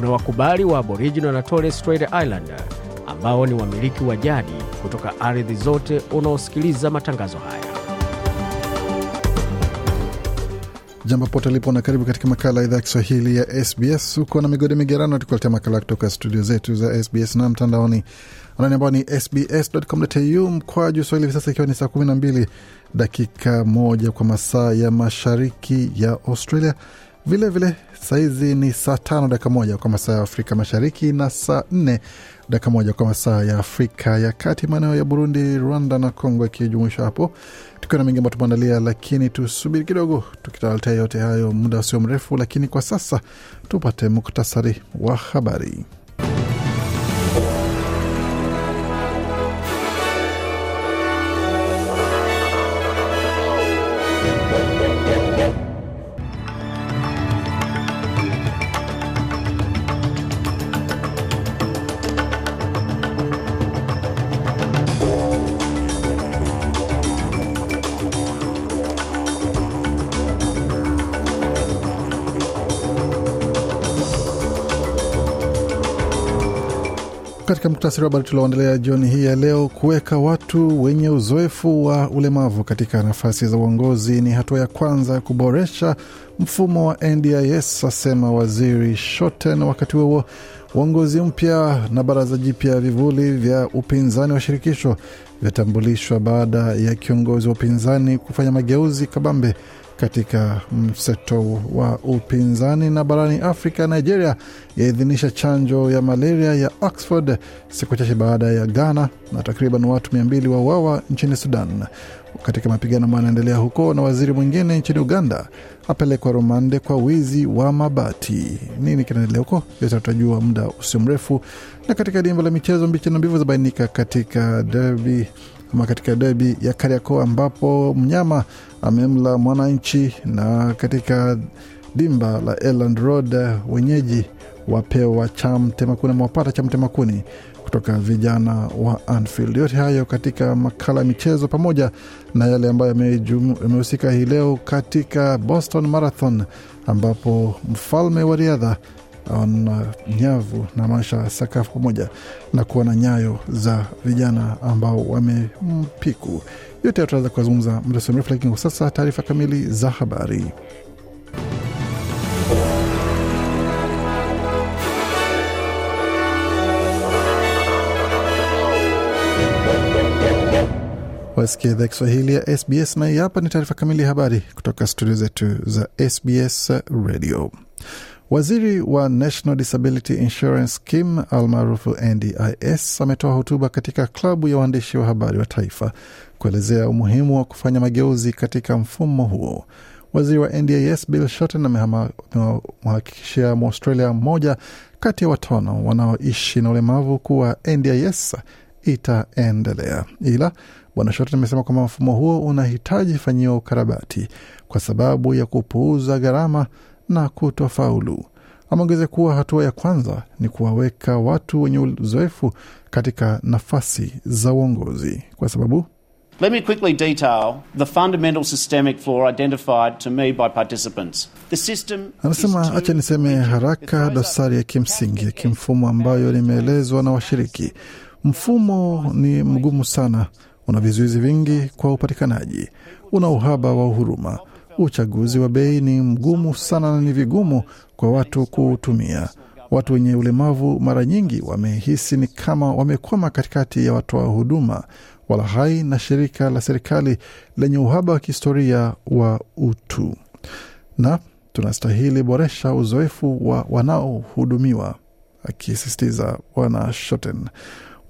kuna wakubali wa Aboriginal na Torres Strait Islander ambao ni wamiliki wa jadi kutoka ardhi zote unaosikiliza matangazo haya. Jambo pote lipo na karibu katika makala ya idhaa ya Kiswahili ya SBS. Huko na migode migerano, tukuletea makala kutoka studio zetu za SBS na mtandaoni anani ambao ni sbs.com.au mkwaju swahili hivi sasa, ikiwa ni saa 12 dakika moja kwa masaa ya mashariki ya Australia. Vilevile sahizi ni saa tano dakika moja kwa masaa ya Afrika Mashariki na saa nne dakika moja kwa masaa ya Afrika ya Kati, maeneo ya Burundi, Rwanda na Kongo yakijumuishwa hapo, tukiwa na mengi ambayo tumeandalia, lakini tusubiri kidogo, tukitaletea yote hayo muda usio mrefu. Lakini kwa sasa tupate muktasari wa habari. Katika muktasari wa habari tulioendelea jioni hii ya leo, kuweka watu wenye uzoefu wa ulemavu katika nafasi za uongozi ni hatua ya kwanza ya kuboresha mfumo wa NDIS, asema waziri Shoten. Wakati huo uongozi mpya na baraza jipya vivuli vya upinzani wa shirikisho vyatambulishwa baada ya kiongozi wa upinzani kufanya mageuzi kabambe katika mseto wa upinzani. Na barani Afrika, Nigeria yaidhinisha chanjo ya malaria ya Oxford siku chache baada ya Ghana, na takriban watu mia mbili wauawa nchini Sudan katika mapigano ambayo yanaendelea huko. Na waziri mwingine nchini Uganda apelekwa rumande kwa wizi wa mabati. Nini kinaendelea huko? Yote tutajua muda usio mrefu. Na katika dimba la michezo, mbichi na mbivu zabainika katika derby ama katika debi ya Kariakoo ambapo mnyama amemla mwananchi, na katika dimba la Elland Road wenyeji wapewa chamtemakuni ama wapata chamtemakuni kutoka vijana wa Anfield. Yote hayo katika makala ya michezo pamoja na yale ambayo yamehusika hii leo katika Boston Marathon ambapo mfalme wa riadha na nyavu na maisha sakafu pamoja na kuwa na nyayo za vijana ambao wamempiku. Yote tunaweza kuyazungumza si mrefu, lakini kwa sasa taarifa kamili za habari. Wasikia idhaa Kiswahili ya SBS na hii hapa ni taarifa kamili ya habari kutoka studio zetu za SBS Radio. Waziri wa National Disability Insurance Scheme almaarufu NDIS ametoa hotuba katika klabu ya waandishi wa habari wa taifa kuelezea umuhimu wa kufanya mageuzi katika mfumo huo. Waziri wa NDIS Bill Shorten amemhakikishia Mwaustralia mmoja kati ya watano wanaoishi na ulemavu kuwa NDIS itaendelea, ila Bwana Shorten amesema kwamba mfumo huo unahitaji fanyiwa ukarabati kwa sababu ya kupuuza gharama na kutofaulu. Ameongeza kuwa hatua ya kwanza ni kuwaweka watu wenye uzoefu katika nafasi za uongozi kwa sababu Let me quickly detail the fundamental systemic flaw identified to me by participants. The system anasema, acha niseme haraka dosari ya kimsingi ya kimfumo ambayo limeelezwa na washiriki. Mfumo ni mgumu sana, una vizuizi vingi kwa upatikanaji, una uhaba wa huruma Uchaguzi wa bei ni mgumu sana na ni vigumu kwa watu kuutumia. Watu wenye ulemavu mara nyingi wamehisi ni kama wamekwama katikati ya watoa huduma wala hai na shirika la serikali lenye uhaba wa kihistoria wa utu, na tunastahili boresha uzoefu wa wanaohudumiwa, akisisitiza Bwana Shoten.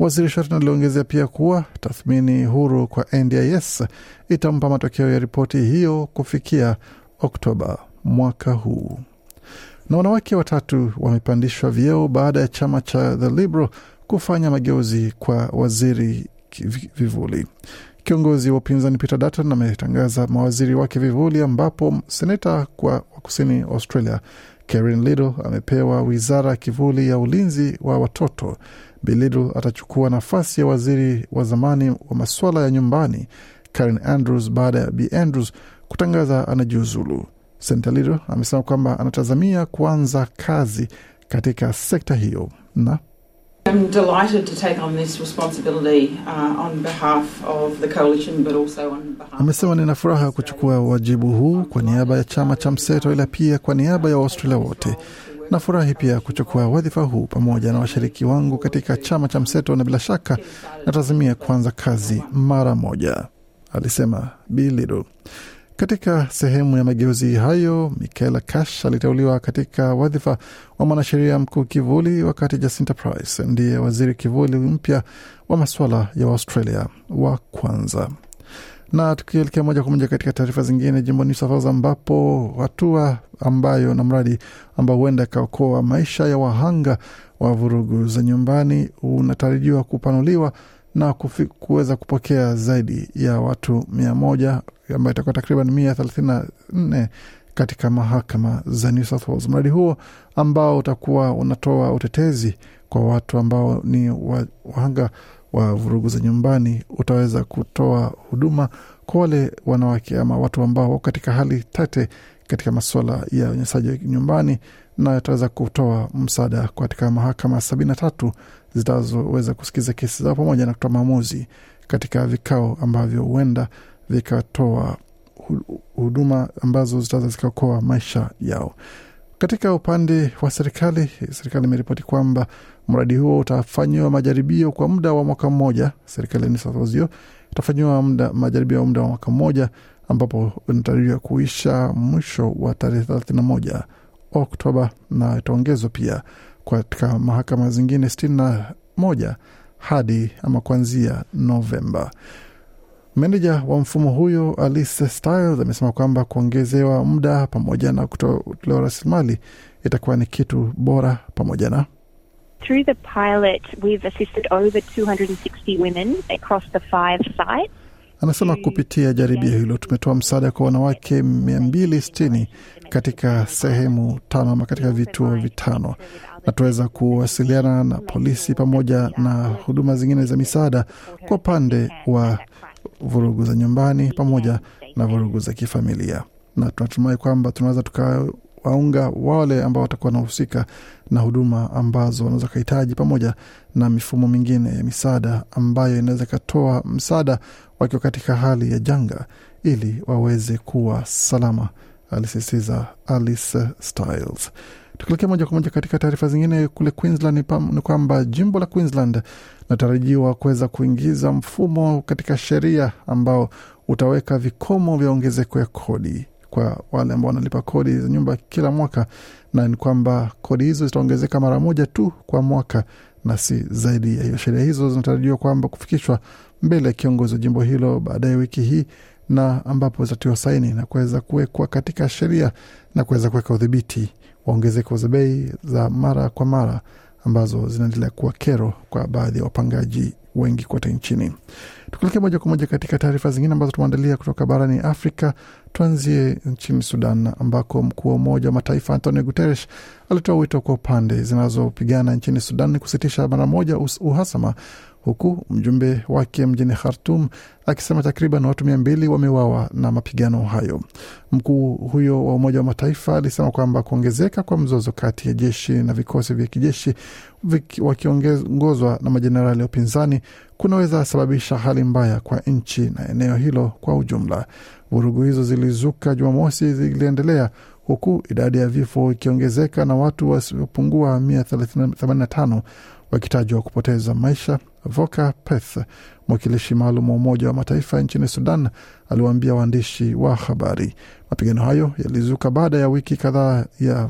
Waziri Shorten aliongezea pia kuwa tathmini huru kwa NDIS itampa matokeo ya ripoti hiyo kufikia Oktoba mwaka huu. Na wanawake watatu wamepandishwa vyeo baada ya chama cha The Liberal kufanya mageuzi kwa waziri vivuli. Kiongozi wa upinzani Peter Dutton ametangaza mawaziri wake vivuli, ambapo seneta kwa kusini Australia Karen Little amepewa wizara kivuli ya ulinzi wa watoto. Bi Little atachukua nafasi ya waziri wa zamani wa masuala ya nyumbani Karen Andrews baada ya Bi Andrews kutangaza anajiuzulu. Senata Little amesema kwamba anatazamia kuanza kazi katika sekta hiyo na I'm delighted to take on this responsibility uh, on behalf of the coalition but also on behalf Amesema nina furaha kuchukua wajibu huu kwa niaba ya chama cha mseto, ila pia kwa niaba ya Waustralia wote. Nafurahi pia kuchukua wadhifa huu pamoja na washiriki wangu katika chama cha mseto, na bila shaka natazamia kuanza kazi mara moja, alisema Bi. Katika sehemu ya mageuzi hayo, Michaela Cash aliteuliwa katika wadhifa wa mwanasheria mkuu kivuli, wakati Jacinta Price ndiye waziri kivuli mpya wa masuala ya Australia wa kwanza. Na tukielekea moja kwa moja katika taarifa zingine, jimbo New South Wales ambapo hatua ambayo na mradi ambao huenda ikaokoa maisha ya wahanga wa vurugu za nyumbani unatarajiwa kupanuliwa na kuweza kupokea zaidi ya watu mia moja ambayo itakuwa takriban mia thelathini na nne katika mahakama za New South Wales. Mradi huo ambao utakuwa unatoa utetezi kwa watu ambao ni wahanga wa vurugu za nyumbani utaweza kutoa huduma kwa wale wanawake ama watu ambao wako katika hali tete katika masuala ya unyanyasaji nyumbani, na utaweza kutoa msaada katika mahakama sabini na tatu zitazoweza kusikiza kesi zao pamoja na kutoa maamuzi katika vikao ambavyo huenda vikatoa huduma ambazo zitaweza zikaokoa maisha yao. Katika upande wa serikali, serikali imeripoti kwamba mradi huo utafanyiwa majaribio kwa muda wa mwaka mmoja. Serikali ya New South Wales itafanyiwa majaribio ya muda wa mwaka mmoja, ambapo inatarajiwa kuisha mwisho wa tarehe thelathini na moja Oktoba, na itaongezwa pia katika mahakama zingine sitini na moja hadi ama kuanzia Novemba. Meneja wa mfumo huyo Alice Stiles amesema kwamba kuongezewa muda pamoja na kutolewa rasilimali itakuwa ni kitu bora pamoja na Through the pilot, we've assisted over 260 women across the five sites. Anasema kupitia jaribio hilo tumetoa msaada kwa wanawake mia mbili sitini katika sehemu tano ama katika vituo vitano, na tuweza kuwasiliana na polisi pamoja na huduma zingine za misaada kwa upande wa vurugu za nyumbani pamoja na vurugu za kifamilia, na tunatumai kwamba tunaweza tukawaunga wale ambao watakuwa wanahusika na huduma ambazo wanaweza kahitaji pamoja na mifumo mingine ya misaada ambayo inaweza ikatoa msaada wakiwa katika hali ya janga ili waweze kuwa salama, alisisitiza Alice Stiles. Tukielekea moja kwa moja katika taarifa zingine, kule Queensland ni kwamba jimbo la Queensland natarajiwa kuweza kuingiza mfumo katika sheria ambao utaweka vikomo vya ongezeko ya kodi kwa wale ambao wanalipa kodi za nyumba kila mwaka, na ni kwamba kodi hizo zitaongezeka mara moja tu kwa mwaka na si zaidi ya hiyo. Sheria hizo zinatarajiwa kwamba kufikishwa mbele ya kiongozi wa jimbo hilo baadaye wiki hii na ambapo zitatiwa saini na kuweza kuwekwa katika sheria na kuweza kuweka udhibiti wa ongezeko za bei za mara kwa mara ambazo zinaendelea kuwa kero kwa baadhi ya wapangaji wengi kote nchini. Tukielekea moja kwa moja katika taarifa zingine ambazo tumeandalia kutoka barani Afrika, tuanzie nchini Sudan ambako mkuu wa Umoja wa Mataifa Antonio Guterres alitoa wito kwa pande zinazopigana nchini Sudan kusitisha mara moja uhasama huku mjumbe wake mjini Khartum akisema takriban watu mia mbili wamewawa na mapigano hayo. Mkuu huyo wa Umoja wa Mataifa alisema kwamba kuongezeka kwa mzozo kati ya jeshi na vikosi vya kijeshi wakiongozwa na majenerali ya upinzani kunaweza sababisha hali mbaya kwa nchi na eneo hilo kwa ujumla. Vurugu hizo zilizuka Jumamosi, ziliendelea huku idadi ya vifo ikiongezeka na watu wasiopungua 185 wakitajwa kupoteza maisha. Voka Peth, mwakilishi maalum wa Umoja wa Mataifa nchini Sudan, aliwaambia waandishi wa habari mapigano hayo yalizuka baada ya wiki kadhaa ya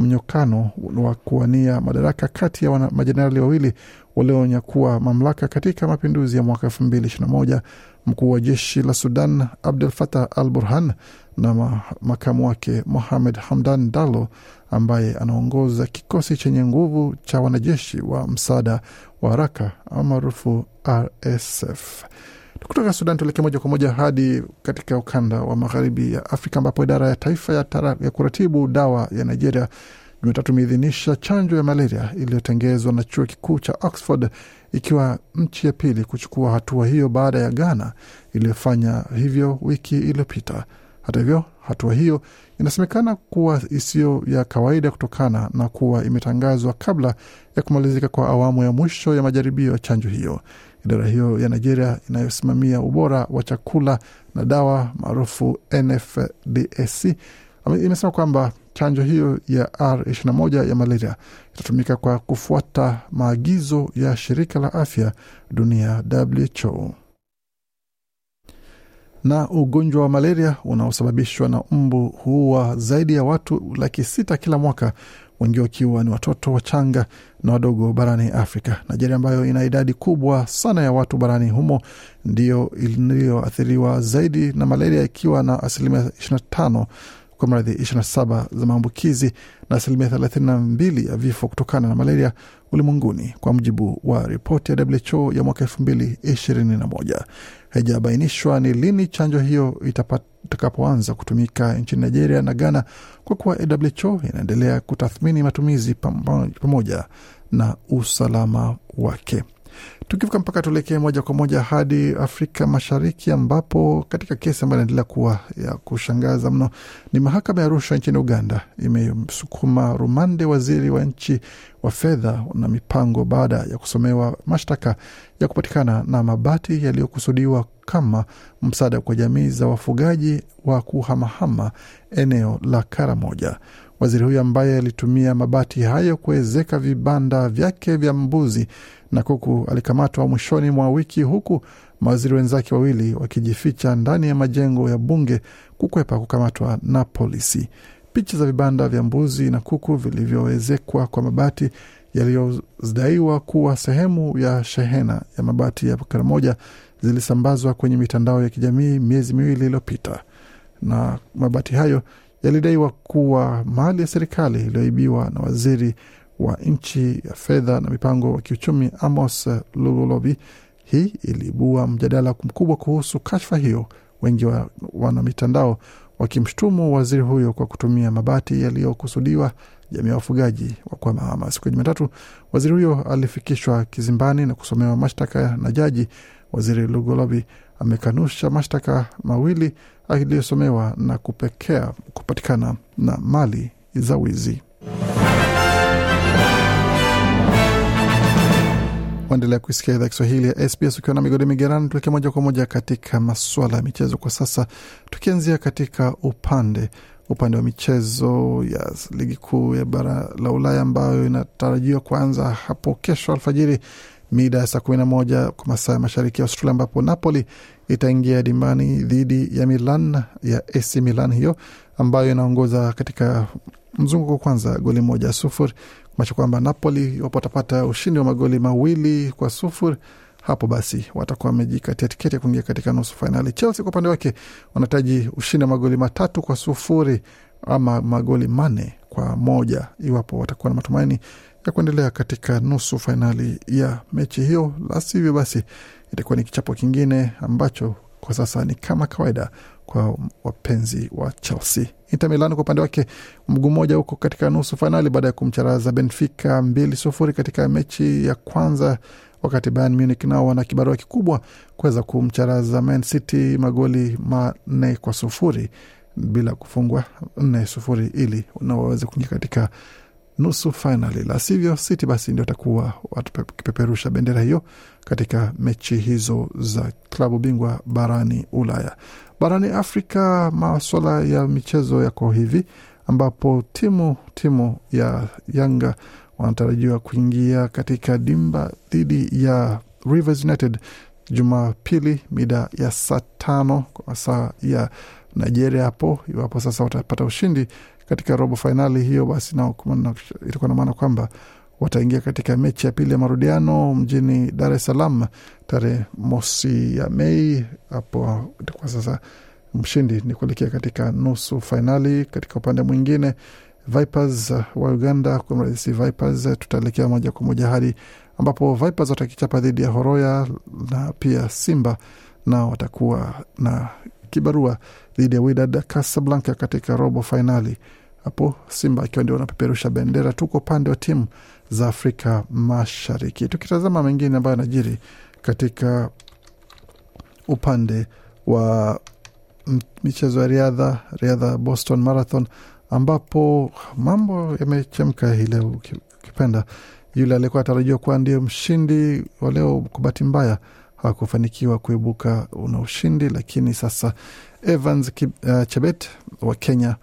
mnyokano wa kuwania madaraka kati ya majenerali wawili walionyakua mamlaka katika mapinduzi ya mwaka elfu mbili ishirini na moja. Mkuu wa jeshi la Sudan Abdul Fatah al Burhan na ma, makamu wake Mohamed Hamdan Dalo ambaye anaongoza kikosi chenye nguvu cha wanajeshi wa msaada wa haraka maarufu RSF. Kutoka Sudan tuelekee moja kwa moja hadi katika ukanda wa magharibi ya Afrika ambapo idara ya taifa ya, tara, ya kuratibu dawa ya Nigeria Jumatatu imeidhinisha chanjo ya malaria iliyotengezwa na chuo kikuu cha Oxford, ikiwa nchi ya pili kuchukua hatua hiyo baada ya Ghana iliyofanya hivyo wiki iliyopita. Hata hivyo, hatua hiyo inasemekana kuwa isiyo ya kawaida kutokana na kuwa imetangazwa kabla ya kumalizika kwa awamu ya mwisho ya majaribio ya chanjo hiyo. Idara hiyo ya Nigeria inayosimamia ubora wa chakula na dawa maarufu NFDAC imesema kwamba chanjo hiyo ya R21 ya malaria itatumika kwa kufuata maagizo ya shirika la afya dunia WHO. Na ugonjwa wa malaria unaosababishwa na mbu huua zaidi ya watu laki sita kila mwaka, wengi wakiwa ni watoto wachanga na wadogo barani Afrika. Nigeria ambayo ina idadi kubwa sana ya watu barani humo ndiyo iliyoathiriwa zaidi na malaria ikiwa na asilimia 25 kwa mradhi 27 za maambukizi na asilimia 32 ya vifo kutokana na malaria ulimwenguni, kwa mujibu wa ripoti ya WHO ya mwaka 2021. Haijabainishwa ni lini chanjo hiyo itakapoanza kutumika nchini Nigeria na Ghana, kwa kuwa WHO inaendelea kutathmini matumizi pamoja na usalama wake. Tukivuka mpaka tuelekee moja kwa moja hadi Afrika Mashariki, ambapo katika kesi ambayo inaendelea kuwa ya kushangaza mno ni mahakama ya rushwa nchini Uganda imemsukuma rumande waziri wa nchi wa fedha na mipango baada ya kusomewa mashtaka ya kupatikana na mabati yaliyokusudiwa kama msaada kwa jamii za wafugaji wa kuhamahama eneo la Karamoja. Waziri huyo ambaye alitumia mabati hayo kuwezeka vibanda vyake vya mbuzi na kuku alikamatwa mwishoni mwa wiki, huku mawaziri wenzake wawili wakijificha ndani ya majengo ya bunge kukwepa kukamatwa na polisi. Picha za vibanda vya mbuzi na kuku vilivyowezekwa kwa mabati yaliyodaiwa kuwa sehemu ya shehena ya mabati ya Karamoja zilisambazwa kwenye mitandao ya kijamii miezi miwili iliyopita, na mabati hayo yalidaiwa kuwa mali ya serikali iliyoibiwa na waziri wa nchi ya fedha na mipango wa kiuchumi Amos Lugolobi. Hii iliibua mjadala mkubwa kuhusu kashfa hiyo, wengi wa wana mitandao wakimshutumu waziri huyo kwa kutumia mabati yaliyokusudiwa jamii ya wafugaji wa kuhamahama. Siku ya Jumatatu, waziri huyo alifikishwa kizimbani na kusomewa mashtaka na jaji. Waziri Lugolobi amekanusha mashtaka mawili aliyosomewa na kupekea kupatikana na mali za wizi. Waendelea kuisikia idhaa Kiswahili ya SBS ukiwa na migodi migerani. Tuelekee moja kwa moja katika maswala ya michezo kwa sasa, tukianzia katika upande upande wa michezo ya ligi kuu ya bara la Ulaya ambayo inatarajiwa kuanza hapo kesho alfajiri mida ya saa kumi na moja kwa masaa ya mashariki ya Australia, ambapo Napoli itaingia dimbani dhidi ya Milan ya AC Milan, hiyo ambayo inaongoza katika mzunguko wa kwanza goli moja sufuri, kumaanisha kwamba Napoli iwapo watapata ushindi wa magoli mawili kwa sufuri hapo basi watakuwa wamejikatia tiketi ya kuingia katika nusu fainali. Chelsea kwa upande wake wanahitaji ushindi wa magoli matatu kwa sufuri ama magoli manne kwa moja iwapo watakuwa na matumaini ya kuendelea katika nusu fainali ya mechi hiyo, la sivyo basi itakuwa ni kichapo kingine ambacho kwa sasa ni kama kawaida kwa wapenzi wa Chelsea. Inter Milan kwa upande wake mguu mmoja huko katika nusu fainali baada ya kumcharaza Benfica mbili sufuri katika mechi ya kwanza, wakati Bayern Munich nao wana kibarua kikubwa kuweza kumcharaza Man City magoli manne kwa sufuri bila kufungwa nne sufuri ili waweze kuingia katika nusu fainali. La sivyo City basi ndio atakuwa wakipeperusha bendera hiyo katika mechi hizo za klabu bingwa barani Ulaya. Barani Afrika, maswala ya michezo yako hivi, ambapo timu timu ya Yanga wanatarajiwa kuingia katika dimba dhidi ya Rivers United Jumapili mida ya saa tano kwa saa ya Nigeria hapo, iwapo sasa watapata ushindi katika robo fainali hiyo, basi nao itakuwa na maana kwamba wataingia katika mechi ya pili ya marudiano mjini Dar es Salaam tarehe mosi ya Mei. Hapo kwa sasa mshindi ni kuelekea katika nusu fainali. Katika upande mwingine Vipers wa Uganda kumradhi, si Vipers, tutaelekea moja kwa moja hadi ambapo Vipers watakichapa dhidi ya Horoya na pia Simba nao watakuwa na kibarua dhidi ya Wydad Casablanca katika robo fainali, hapo Simba akiwa ndio wanapeperusha bendera. Tuko upande wa timu za Afrika Mashariki, tukitazama mengine ambayo yanajiri katika upande wa michezo ya riadha, riadha Boston Marathon, ambapo mambo yamechemka hii leo. Ukipenda yule aliyekuwa atarajiwa kuwa ndio mshindi wa leo, kwa bahati mbaya hakufanikiwa kuibuka una ushindi, lakini sasa Evans uh, Chebet wa Kenya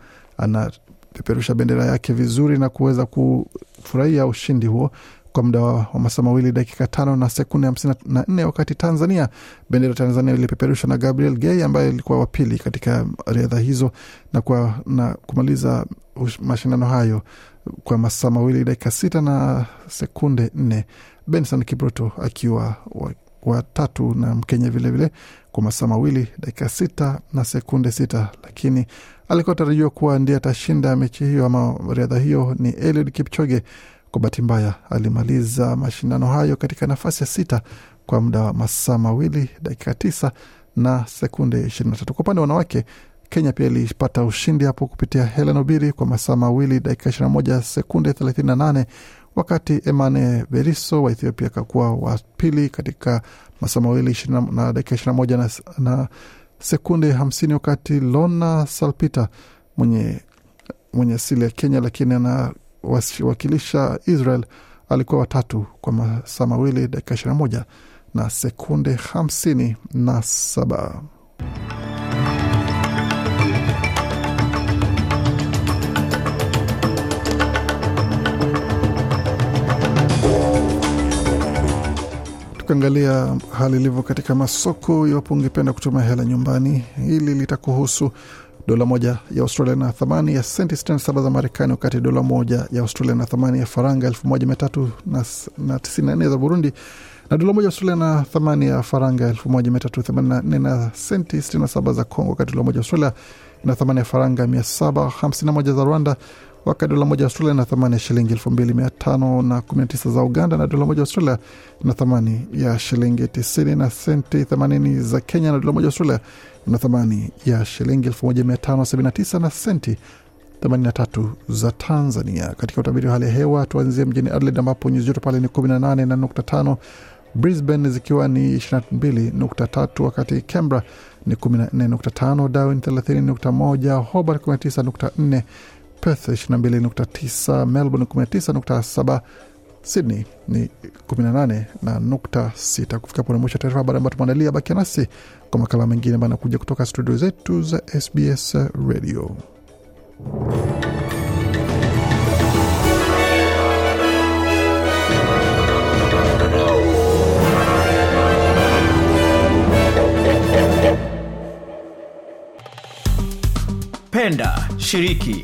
anapeperusha bendera yake vizuri na kuweza kufurahia ushindi huo kwa muda wa masaa mawili dakika tano na sekunde hamsini na nne wakati Tanzania, bendera Tanzania ilipeperushwa na Gabriel Gay ambaye alikuwa wa pili katika riadha hizo na, kwa, na kumaliza mashindano hayo kwa masaa mawili dakika sita na sekunde nne. Benson Kipruto akiwa wa, wa na Mkenya vilevile kwa masaa mawili dakika sita na sekunde sita lakini alikuwa tarajiwa kuwa ndiye atashinda mechi hiyo ama riadha hiyo ni Eliud Kipchoge. Kwa bahati mbaya alimaliza mashindano hayo katika nafasi ya sita kwa muda wa masaa mawili dakika tisa na sekunde ishirini na tatu. Kwa upande wa wanawake, Kenya pia ilipata ushindi hapo kupitia Helen Obiri kwa masaa mawili dakika ishirini na moja sekunde thelathini na nane wakati Emane Beriso wa Ethiopia akakuwa wa pili katika masaa mawili na dakika ishirini na moja na, na sekunde 50 wakati Lona Salpita mwenye, mwenye asili ya Kenya lakini anawakilisha Israel alikuwa watatu kwa masaa mawili dakika 21 na sekunde 57. Tukiangalia hali ilivyo katika masoko, iwapo ungependa kutuma hela nyumbani, hili litakuhusu dola moja ya Australia na thamani ya senti 67 za Marekani, wakati dola moja ya Australia na thamani ya faranga 1394 za Burundi, na dola moja ya Australia na thamani ya faranga 1384 na senti 67 za Congo, wakati dola moja ya Australia na thamani ya faranga 751 za Rwanda, wakati dola moja Australia na thamani ya shilingi 2519 za Uganda, na dola moja Australia na thamani ya shilingi 90 na senti 80 za Kenya, na dola moja Australia na thamani ya shilingi 1579 na senti 83 za Tanzania. Katika utabiri wa hali ya hewa, tuanzie mjini Adelaide ambapo nyuzi joto pale ni 18 na nukta tano, Brisbane zikiwa ni 22.3, wakati Canberra ni 14.5, Darwin 30.1, Hobart 19.4, Perth 22.9, Melbourne 19.7, Sydney ni 18 na nukta sita. Kufika pone mwisho taarifa habari ambayo tumeandalia. Bakia nasi kwa makala mengine ambayo anakuja kutoka studio zetu za SBS Radio. Penda, shiriki,